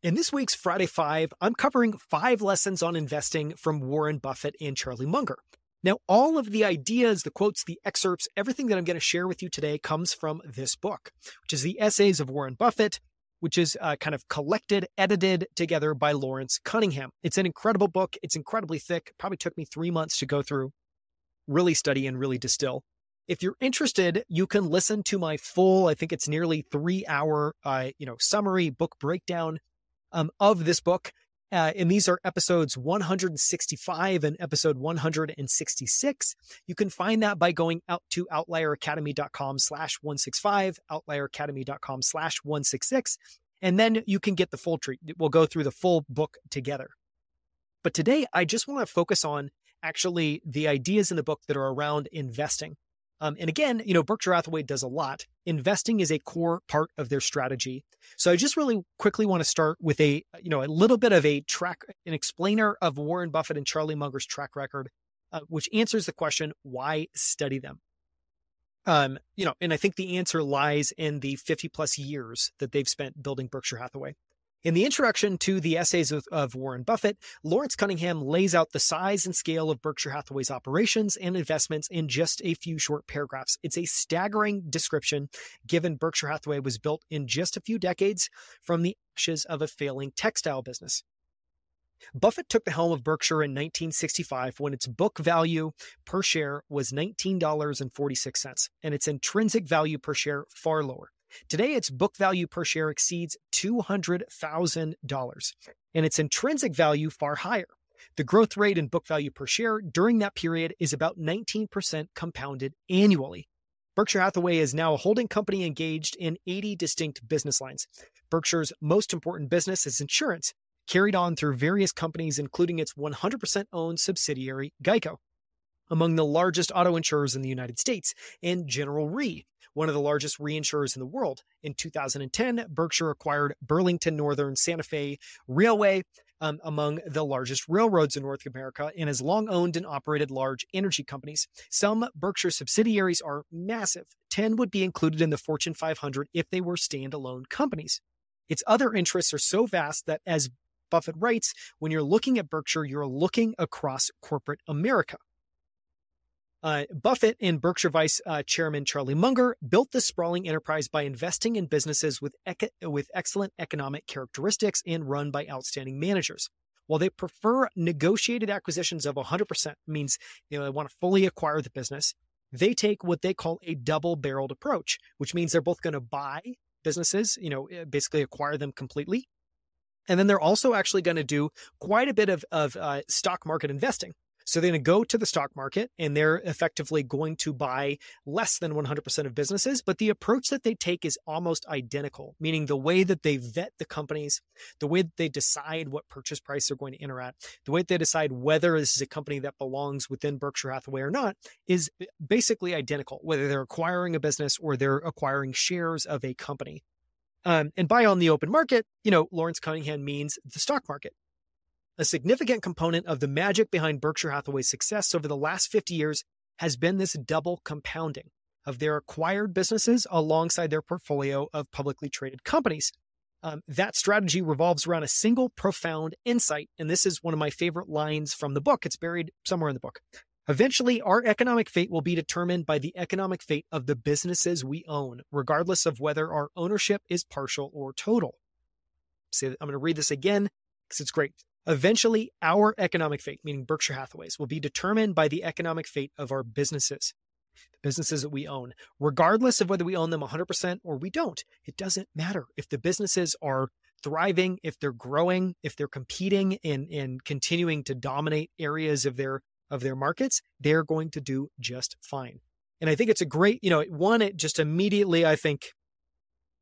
In this week's Friday Five, I'm covering five lessons on investing from Warren Buffett and Charlie Munger. Now, all of the ideas, the quotes, the excerpts, everything that I'm going to share with you today comes from this book, which is the Essays of Warren Buffett, which is uh, kind of collected, edited together by Lawrence Cunningham. It's an incredible book. It's incredibly thick. Probably took me three months to go through, really study and really distill. If you're interested, you can listen to my full, I think it's nearly three hour, uh, you know, summary book breakdown um, of this book. Uh, and these are episodes 165 and episode 166. You can find that by going out to outlieracademy.com slash 165, outlieracademy.com slash 166. And then you can get the full treat. We'll go through the full book together. But today, I just want to focus on actually the ideas in the book that are around investing. Um, and again, you know, Berkshire Hathaway does a lot. Investing is a core part of their strategy. So I just really quickly want to start with a, you know, a little bit of a track, an explainer of Warren Buffett and Charlie Munger's track record, uh, which answers the question, why study them? Um, you know, and I think the answer lies in the 50 plus years that they've spent building Berkshire Hathaway. In the introduction to the essays of, of, Warren Buffett, Lawrence Cunningham lays out the size and scale of Berkshire Hathaway's operations and investments in just a few short paragraphs. It's a staggering description given Berkshire Hathaway was built in just a few decades from the ashes of a failing textile business. Buffett took the helm of Berkshire in 1965 when its book value per share was $19.46 and its intrinsic value per share far lower. Today, its book value per share exceeds $200,000 and its intrinsic value far higher. The growth rate in book value per share during that period is about 19% compounded annually. Berkshire Hathaway is now a holding company engaged in 80 distinct business lines. Berkshire's most important business is insurance, carried on through various companies, including its 100% owned subsidiary, Geico. Among the largest auto insurers in the United States, and General Re, one of the largest reinsurers in the world. In 2010, Berkshire acquired Burlington Northern Santa Fe Railway, um, among the largest railroads in North America, and has long owned and operated large energy companies. Some Berkshire subsidiaries are massive. 10 would be included in the Fortune 500 if they were standalone companies. Its other interests are so vast that, as Buffett writes, when you're looking at Berkshire, you're looking across corporate America. Uh, Buffett and Berkshire Vice uh, Chairman Charlie Munger built this sprawling enterprise by investing in businesses with, eco- with excellent economic characteristics and run by outstanding managers. While they prefer negotiated acquisitions of 100%, means you know, they want to fully acquire the business, they take what they call a double barreled approach, which means they're both going to buy businesses, you know, eh, basically acquire them completely. And then they're also actually going to do quite a bit of, of uh, stock market investing. So they're going to go to the stock market and they're effectively going to buy less than 100% of businesses. But the approach that they take is almost identical, meaning the way that they vet the companies, the way that they decide what purchase price they're going to enter at, the way that they decide whether this is a company that belongs within Berkshire Hathaway or not is basically identical, whether they're acquiring a business or they're acquiring shares of a company. Um, and buy on the open market, you know, Lawrence Cunningham means the stock market. A significant component of the magic behind Berkshire Hathaway's success over the last 50 years has been this double compounding of their acquired businesses alongside their portfolio of publicly traded companies. Um, that strategy revolves around a single profound insight. And this is one of my favorite lines from the book. It's buried somewhere in the book. Eventually, our economic fate will be determined by the economic fate of the businesses we own, regardless of whether our ownership is partial or total. I'm going to read this again because it's great. Eventually, our economic fate, meaning Berkshire Hathaway's, will be determined by the economic fate of our businesses, the businesses that we own, regardless of whether we own them 100% or we don't. It doesn't matter. If the businesses are thriving, if they're growing, if they're competing and, and continuing to dominate areas of their of their markets, they're going to do just fine. And I think it's a great, you know, one, it just immediately, I think,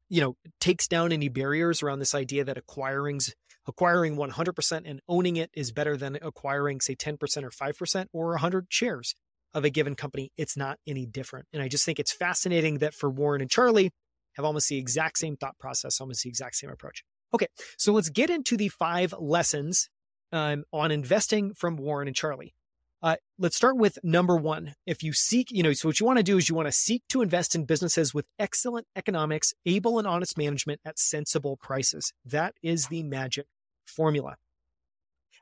you know, takes down any barriers around this idea that acquiring's acquiring 100% and owning it is better than acquiring, say, 10% or 5% or 100 shares of a given company. It's not any different. And I just think it's fascinating that for Warren and Charlie have almost the exact same thought process, almost the exact same approach. Okay, so let's get into the five lessons um, on investing from Warren and Charlie. Uh, let's start with number one. If you seek, you know, so what you want to do is you want to seek to invest in businesses with excellent economics, able and honest management at sensible prices. That is the magic formula.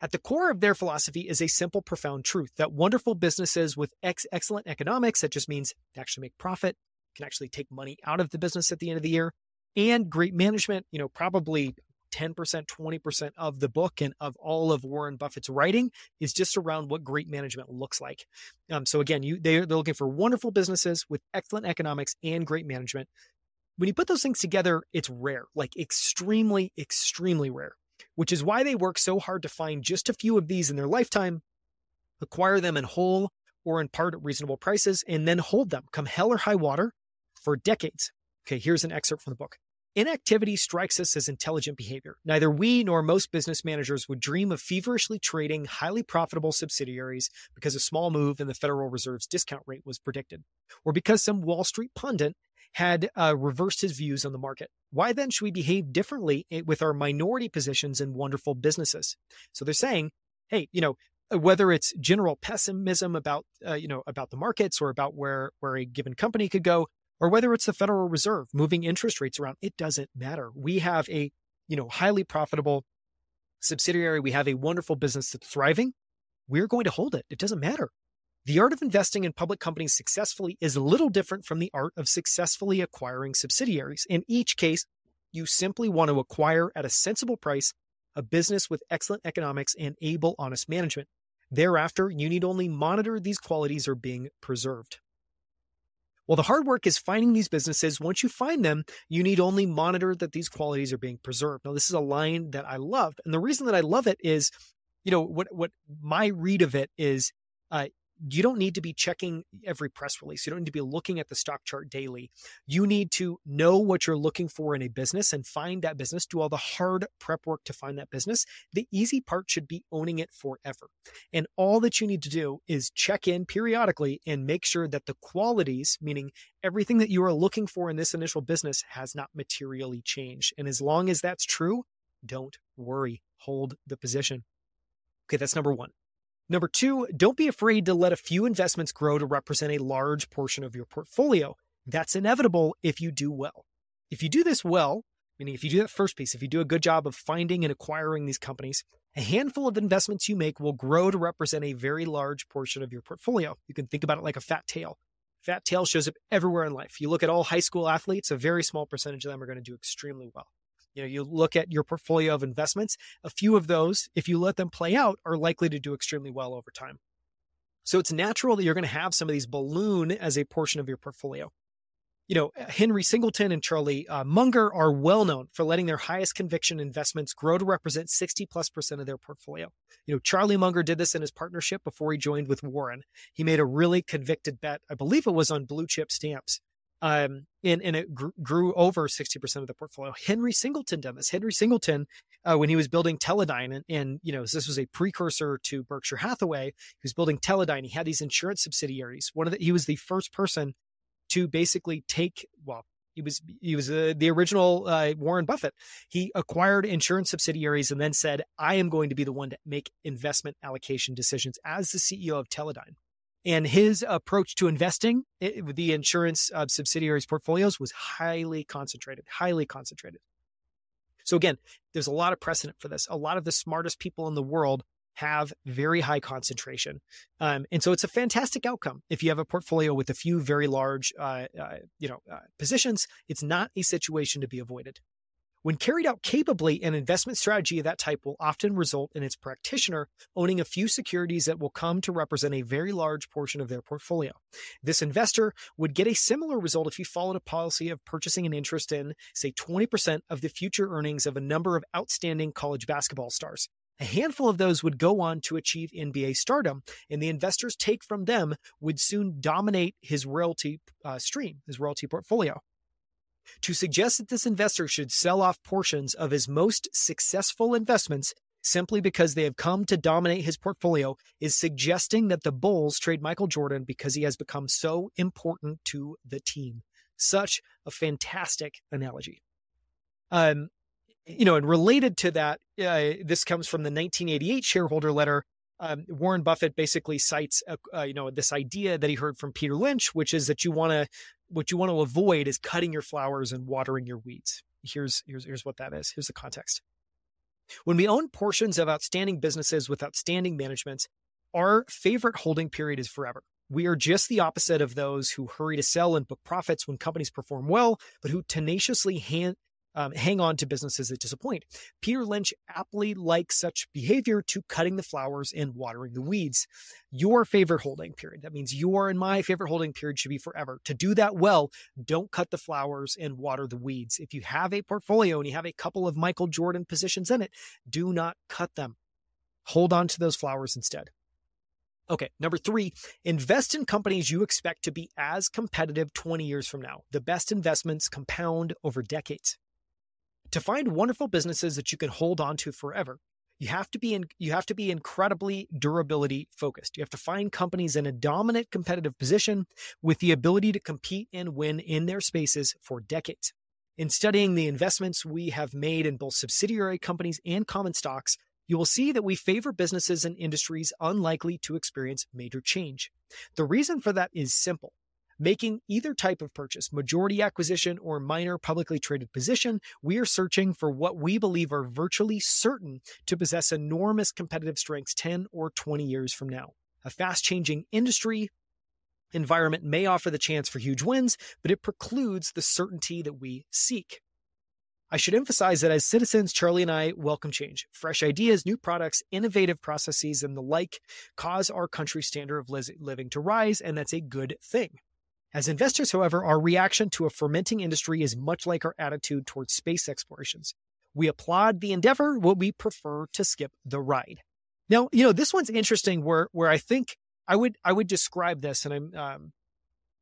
At the core of their philosophy is a simple, profound truth that wonderful businesses with ex- excellent economics, that just means they actually make profit, can actually take money out of the business at the end of the year, and great management, you know, probably 10%, 20% of the book and of all of Warren Buffett's writing is just around what great management looks like. Um, so again, you they're, they're looking for wonderful businesses with excellent economics and great management. When you put those things together, it's rare, like extremely, extremely rare, which is why they work so hard to find just a few of these in their lifetime, acquire them in whole or in part at reasonable prices, and then hold them come hell or high water for decades. Okay, here's an excerpt from the book. Inactivity strikes us as intelligent behavior. Neither we nor most business managers would dream of feverishly trading highly profitable subsidiaries because a small move in the Federal Reserve's discount rate was predicted, or because some Wall Street pundit had uh, reversed his views on the market. Why then should we behave differently with our minority positions in wonderful businesses? So they're saying, hey, you know, whether it's general pessimism about uh, you know about the markets or about where where a given company could go or whether it's the Federal Reserve moving interest rates around, it doesn't matter. We have a, you know, highly profitable subsidiary. We have a wonderful business that's thriving. We're going to hold it. It doesn't matter. The art of investing in public companies successfully is a little different from the art of successfully acquiring subsidiaries. In each case, you simply want to acquire at a sensible price a business with excellent economics and able, honest management. Thereafter, you need only monitor these qualities are being preserved. Well, the hard work is finding these businesses. Once you find them, you need only monitor that these qualities are being preserved. Now, this is a line that I love. And the reason that I love it is, you know, what, what my read of it is, uh, you don't need to be checking every press release. You don't need to be looking at the stock chart daily. You need to know what you're looking for in a business and find that business, do all the hard prep work to find that business. The easy part should be owning it forever. And all that you need to do is check in periodically and make sure that the qualities, meaning everything that you are looking for in this initial business, has not materially changed. And as long as that's true, don't worry, hold the position. Okay, that's number one. Number two, don't be afraid to let a few investments grow to represent a large portion of your portfolio. That's inevitable if you do well. If you do this well, meaning if you do that first piece, if you do a good job of finding and acquiring these companies, a handful of investments you make will grow to represent a very large portion of your portfolio. You can think about it like a fat tail. Fat tail shows up everywhere in life. You look at all high school athletes, a very small percentage of them are going to do extremely well. You know, you look at your portfolio of investments, a few of those, if you let them play out, are likely to do extremely well over time. So it's natural that you're going to have some of these balloon as a portion of your portfolio. You know, Henry Singleton and Charlie uh, Munger are well known for letting their highest conviction investments grow to represent 60 plus percent of their portfolio. You know, Charlie Munger did this in his partnership before he joined with Warren. He made a really convicted bet. I believe it was on blue chip stamps um, and, and it grew, over 60% of the portfolio. Henry Singleton did this. Henry Singleton, uh, when he was building Teledyne, and, and, you know, this was a precursor to Berkshire Hathaway, he was building Teledyne. He had these insurance subsidiaries. One of the, he was the first person to basically take, well, he was he was uh, the original uh, Warren Buffett. He acquired insurance subsidiaries and then said, "I am going to be the one to make investment allocation decisions as the CEO of Teledyne." And his approach to investing with the insurance uh, subsidiaries portfolios was highly concentrated, highly concentrated. So again, there's a lot of precedent for this. A lot of the smartest people in the world have very high concentration. Um, and so it's a fantastic outcome. If you have a portfolio with a few very large, uh, uh, you know, uh, positions, it's not a situation to be avoided. When carried out capably, an investment strategy of that type will often result in its practitioner owning a few securities that will come to represent a very large portion of their portfolio. This investor would get a similar result if he followed a policy of purchasing an interest in, say, 20% of the future earnings of a number of outstanding college basketball stars. A handful of those would go on to achieve NBA stardom, and the investor's take from them would soon dominate his royalty uh, stream, his royalty portfolio. To suggest that this investor should sell off portions of his most successful investments simply because they have come to dominate his portfolio is suggesting that the Bulls trade Michael Jordan because he has become so important to the team. Such a fantastic analogy. Um, you know, and related to that, uh, this comes from the 1988 shareholder letter um, Warren Buffett basically cites, uh, you know, this idea that he heard from Peter Lynch, which is that you want to, what you want to avoid is cutting your flowers and watering your weeds. Here's here's here's what that is. Here's the context. When we own portions of outstanding businesses with outstanding management, our favorite holding period is forever. We are just the opposite of those who hurry to sell and book profits when companies perform well, but who tenaciously hand, um, hang on to businesses that disappoint. Peter Lynch aptly likes such behavior to cutting the flowers and watering the weeds. Your favorite holding period, that means your and my favorite holding period should be forever. To do that well, don't cut the flowers and water the weeds. If you have a portfolio and you have a couple of Michael Jordan positions in it, do not cut them. Hold on to those flowers instead. Okay, number three, invest in companies you expect to be as competitive 20 years from now. The best investments compound over decades. To find wonderful businesses that you can hold on to forever, you have to be in, you have to be incredibly durability focused. You have to find companies in a dominant competitive position with the ability to compete and win in their spaces for decades. In studying the investments we have made in both subsidiary companies and common stocks, you will see that we favor businesses and industries unlikely to experience major change. The reason for that is simple. Making either type of purchase, majority acquisition or minor publicly traded position, we are searching for what we believe are virtually certain to possess enormous competitive strengths 10 or 20 years from now. A fast changing industry environment may offer the chance for huge wins, but it precludes the certainty that we seek. I should emphasize that as citizens, Charlie and I welcome change. Fresh ideas, new products, innovative processes, and the like cause our country's standard of living to rise, and that's a good thing. As investors, however, our reaction to a fermenting industry is much like our attitude towards space explorations. We applaud the endeavor, but we prefer to skip the ride. Now, you know, this one's interesting where where I think I would I would describe this, and I'm um,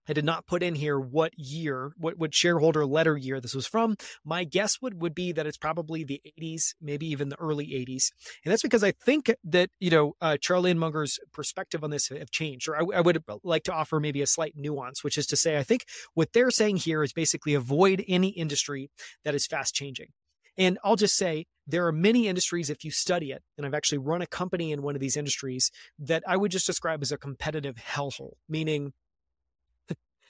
I did not put in here what year, what, what shareholder letter year this was from. My guess would, would be that it's probably the 80s, maybe even the early 80s. And that's because I think that, you know, uh, Charlie and Munger's perspective on this have changed. Or I, I would like to offer maybe a slight nuance, which is to say, I think what they're saying here is basically avoid any industry that is fast changing. And I'll just say there are many industries, if you study it, and I've actually run a company in one of these industries that I would just describe as a competitive hellhole, meaning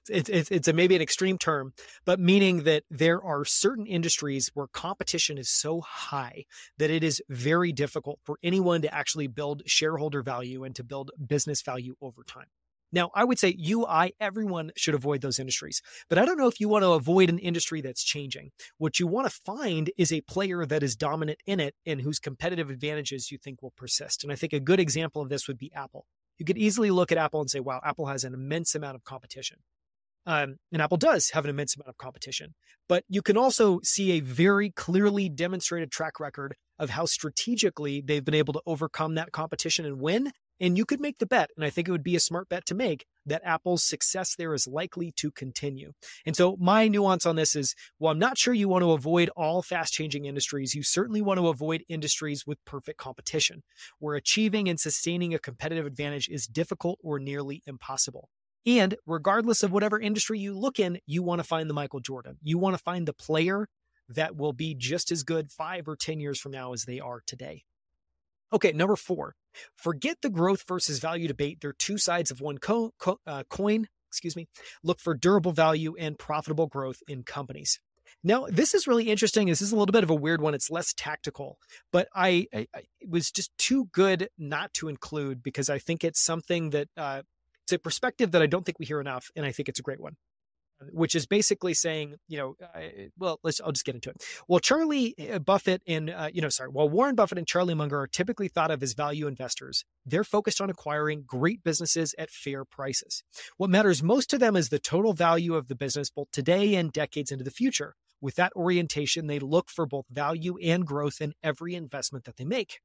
it's, it's, it's a, maybe an extreme term, but meaning that there are certain industries where competition is so high that it is very difficult for anyone to actually build shareholder value and to build business value over time. Now, I would say you, I, everyone should avoid those industries. But I don't know if you want to avoid an industry that's changing. What you want to find is a player that is dominant in it and whose competitive advantages you think will persist. And I think a good example of this would be Apple. You could easily look at Apple and say, wow, Apple has an immense amount of competition. Um, and Apple does have an immense amount of competition, but you can also see a very clearly demonstrated track record of how strategically they've been able to overcome that competition and win. And you could make the bet, and I think it would be a smart bet to make, that Apple's success there is likely to continue. And so, my nuance on this is while I'm not sure you want to avoid all fast changing industries, you certainly want to avoid industries with perfect competition, where achieving and sustaining a competitive advantage is difficult or nearly impossible. And regardless of whatever industry you look in, you want to find the Michael Jordan. You want to find the player that will be just as good five or 10 years from now as they are today. Okay, number four, forget the growth versus value debate. They're two sides of one co- co- uh, coin. Excuse me. Look for durable value and profitable growth in companies. Now, this is really interesting. This is a little bit of a weird one. It's less tactical, but I, I, I it was just too good not to include because I think it's something that uh, it's a perspective that I don't think we hear enough, and I think it's a great one. Which is basically saying, you know, well, let's. I'll just get into it. Well, Charlie uh, Buffett and, uh, you know, sorry, while Warren Buffett and Charlie Munger are typically thought of as value investors, they're focused on acquiring great businesses at fair prices. What matters most to them is the total value of the business, both today and decades into the future. With that orientation, they look for both value and growth in every investment that they make.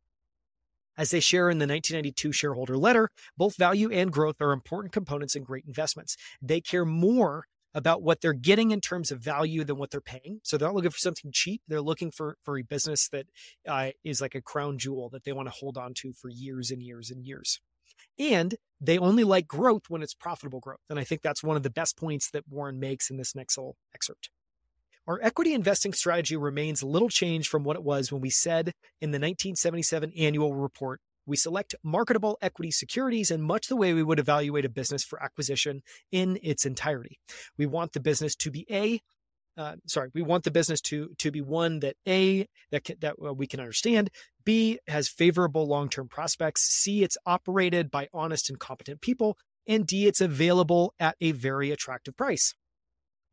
As they share in the 1992 shareholder letter, both value and growth are important components in great investments. They care more about what they're getting in terms of value than what they're paying. So they're not looking for something cheap. They're looking for, for a business that uh, is like a crown jewel that they want to hold on to for years and years and years. And they only like growth when it's profitable growth. And I think that's one of the best points that Warren makes in this next little excerpt. Our equity investing strategy remains little changed from what it was when we said in the 1977 annual report We select marketable equity securities in much the way we would evaluate a business for acquisition in its entirety. We want the business to be A, uh, sorry, we want the business to to be one that a that can, that uh, we can understand, b has favorable long term prospects, c it's operated by honest and competent people, and d it's available at a very attractive price.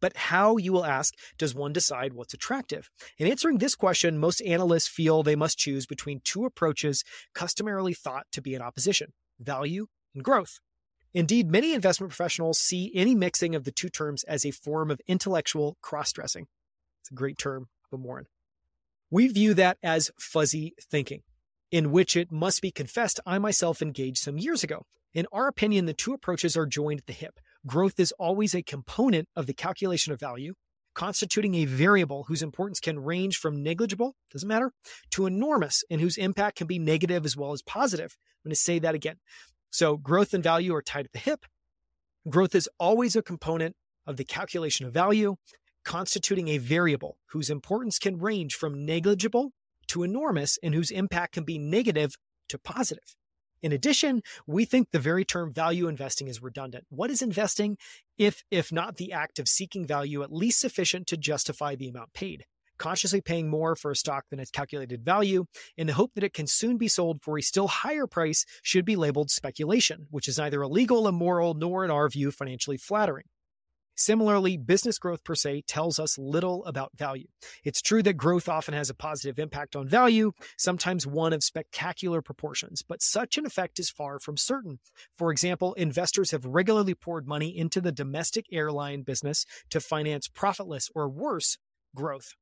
But how, you will ask, does one decide what's attractive? In answering this question, most analysts feel they must choose between two approaches customarily thought to be in opposition value and growth. Indeed, many investment professionals see any mixing of the two terms as a form of intellectual cross dressing. It's a great term Warren. We view that as fuzzy thinking, in which it must be confessed I myself engaged some years ago. In our opinion, the two approaches are joined at the hip. Growth is always a component of the calculation of value, constituting a variable whose importance can range from negligible, doesn't matter, to enormous, and whose impact can be negative as well as positive. I'm going to say that again. So growth and value are tied at the hip. Growth is always a component of the calculation of value, constituting a variable whose importance can range from negligible to enormous and whose impact can be negative to positive. In addition, we think the very term value investing is redundant. What is investing if if not the act of seeking value at least sufficient to justify the amount paid? consciously paying more for a stock than its calculated value in the hope that it can soon be sold for a still higher price should be labeled speculation, which is neither illegal, immoral, nor, in our view, financially flattering. Similarly, business growth per se tells us little about value. It's true that growth often has a positive impact on value, sometimes one of spectacular proportions, but such an effect is far from certain. For example, investors have regularly poured money into the domestic airline business to finance profitless or worse growth.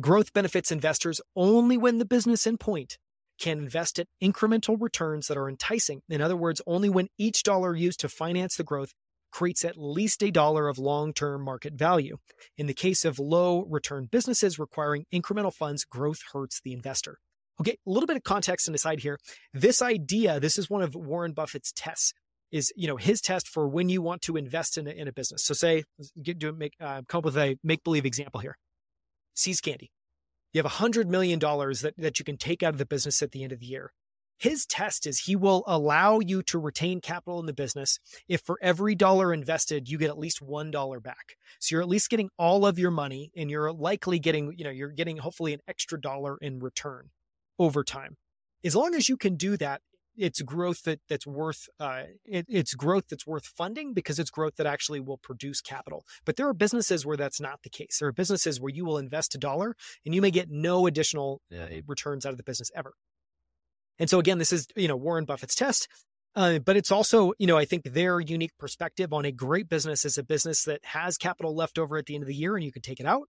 Growth benefits investors only when the business in point can invest at incremental returns that are enticing. In other words, only when each dollar used to finance the growth creates at least a dollar of long term market value. In the case of low return businesses requiring incremental funds, growth hurts the investor. Okay, a little bit of context and aside here. This idea, this is one of Warren Buffett's tests, is you know his test for when you want to invest in a, in a business. So say, get, do make uh, come up with a make believe example here. See's Candy. You have a $100 million that, that you can take out of the business at the end of the year. His test is he will allow you to retain capital in the business if for every dollar invested, you get at least $1 back. So you're at least getting all of your money and you're likely getting, you know, you're getting hopefully an extra dollar in return over time. As long as you can do that, it's growth that that's worth uh, it, it's growth that's worth funding because it's growth that actually will produce capital. But there are businesses where that's not the case. There are businesses where you will invest a dollar and you may get no additional yeah. returns out of the business ever. And so again, this is you know Warren Buffett's test. Uh, but it's also, you know, I think their unique perspective on a great business is a business that has capital left over at the end of the year and you can take it out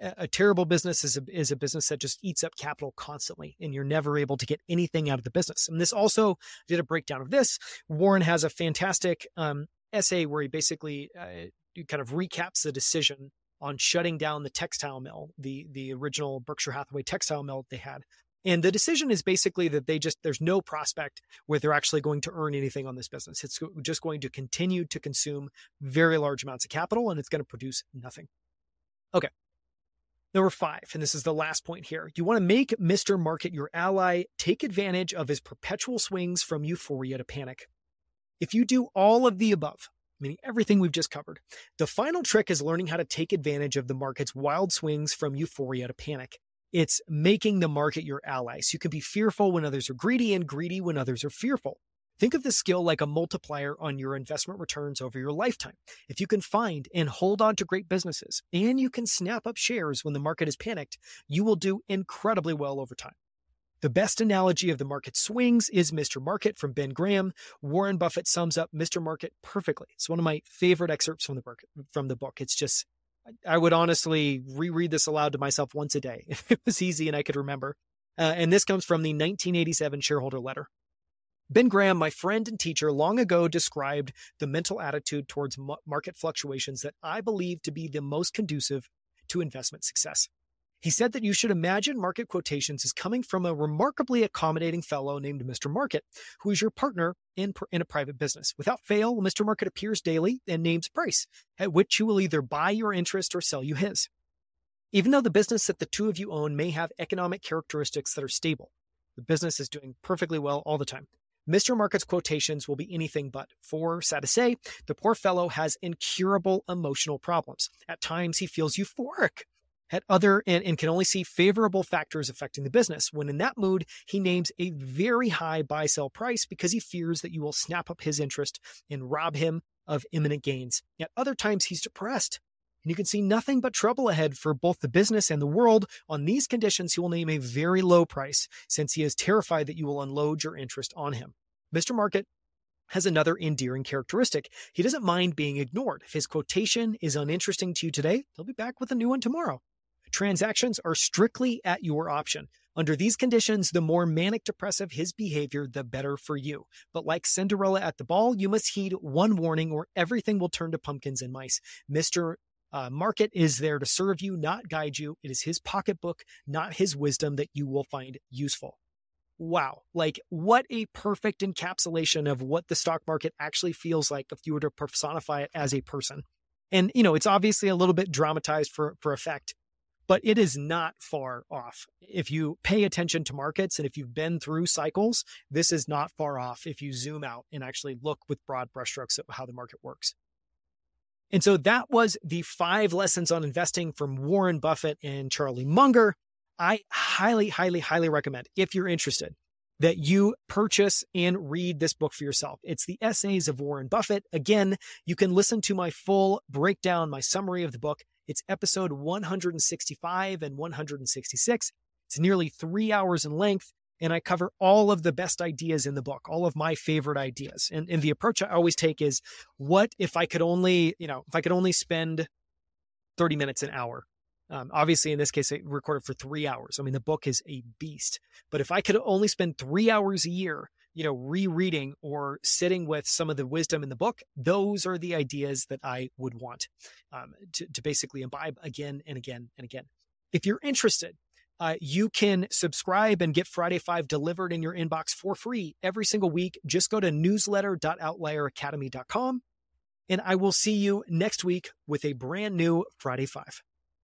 a terrible business is a, is a business that just eats up capital constantly and you're never able to get anything out of the business. And this also did a breakdown of this. Warren has a fantastic um, essay where he basically uh, kind of recaps the decision on shutting down the textile mill, the, the original Berkshire Hathaway textile mill they had. And the decision is basically that they just, there's no prospect where they're actually going to earn anything on this business. It's just going to continue to consume very large amounts of capital and it's going to produce nothing. Okay. Number five, and this is the last point here. You want to make Mr. Market your ally, take advantage of his perpetual swings from euphoria to panic. If you do all of the above, meaning everything we've just covered, the final trick is learning how to take advantage of the market's wild swings from euphoria to panic. It's making the market your ally. So you can be fearful when others are greedy and greedy when others are fearful. Think of the skill like a multiplier on your investment returns over your lifetime. If you can find and hold on to great businesses and you can snap up shares when the market is panicked, you will do incredibly well over time. The best analogy of the market swings is Mr. Market from Ben Graham. Warren Buffett sums up Mr. Market perfectly. It's one of my favorite excerpts from the book. From the book, it's just I would honestly reread this aloud to myself once a day if it was easy and I could remember. Uh, and this comes from the 1987 shareholder letter. Ben Graham, my friend and teacher, long ago described the mental attitude towards market fluctuations that I believe to be the most conducive to investment success. He said that you should imagine market quotations as coming from a remarkably accommodating fellow named Mr. Market, who is your partner in, in a private business. Without fail, Mr. Market appears daily and names price, at which you will either buy your interest or sell you his. Even though the business that the two of you own may have economic characteristics that are stable, The business is doing perfectly well all the time. Mr. Market's quotations will be anything but. For, sad to say, the poor fellow has incurable emotional problems. At times, he feels euphoric. At other and, and can only see favorable factors affecting the business. When in that mood, he names a very high buy sell price because he fears that you will snap up his interest and rob him of imminent gains. At other times, he's depressed and you can see nothing but trouble ahead for both the business and the world. On these conditions, he will name a very low price since he is terrified that you will unload your interest on him. Mr. Market has another endearing characteristic. He doesn't mind being ignored. If his quotation is uninteresting to you today, he'll be back with a new one tomorrow. Transactions are strictly at your option. Under these conditions, the more manic depressive his behavior, the better for you. But like Cinderella at the ball, you must heed one warning or everything will turn to pumpkins and mice. Mr. Uh, market is there to serve you, not guide you. It is his pocketbook, not his wisdom, that you will find useful. Wow. Like, what a perfect encapsulation of what the stock market actually feels like if you were to personify it as a person. And, you know, it's obviously a little bit dramatized for, for effect, but it is not far off. If you pay attention to markets and if you've been through cycles, this is not far off if you zoom out and actually look with broad brushstrokes at how the market works. And so that was the five lessons on investing from Warren Buffett and Charlie Munger. I highly, highly, highly recommend if you're interested that you purchase and read this book for yourself. It's the essays of Warren Buffett. Again, you can listen to my full breakdown, my summary of the book. It's episode 165 and 166. It's nearly three hours in length and I cover all of the best ideas in the book, all of my favorite ideas. And, and the approach I always take is what if I could only, you know, if I could only spend 30 minutes an hour. Um, obviously, in this case, I recorded for three hours. I mean, the book is a beast. But if I could only spend three hours a year, you know, rereading or sitting with some of the wisdom in the book, those are the ideas that I would want um, to, to basically imbibe again and again and again. If you're interested uh, you can subscribe and get Friday Five delivered in your inbox for free every single week. Just go to newsletter.outlieracademy.com. And I will see you next week with a brand new Friday Five.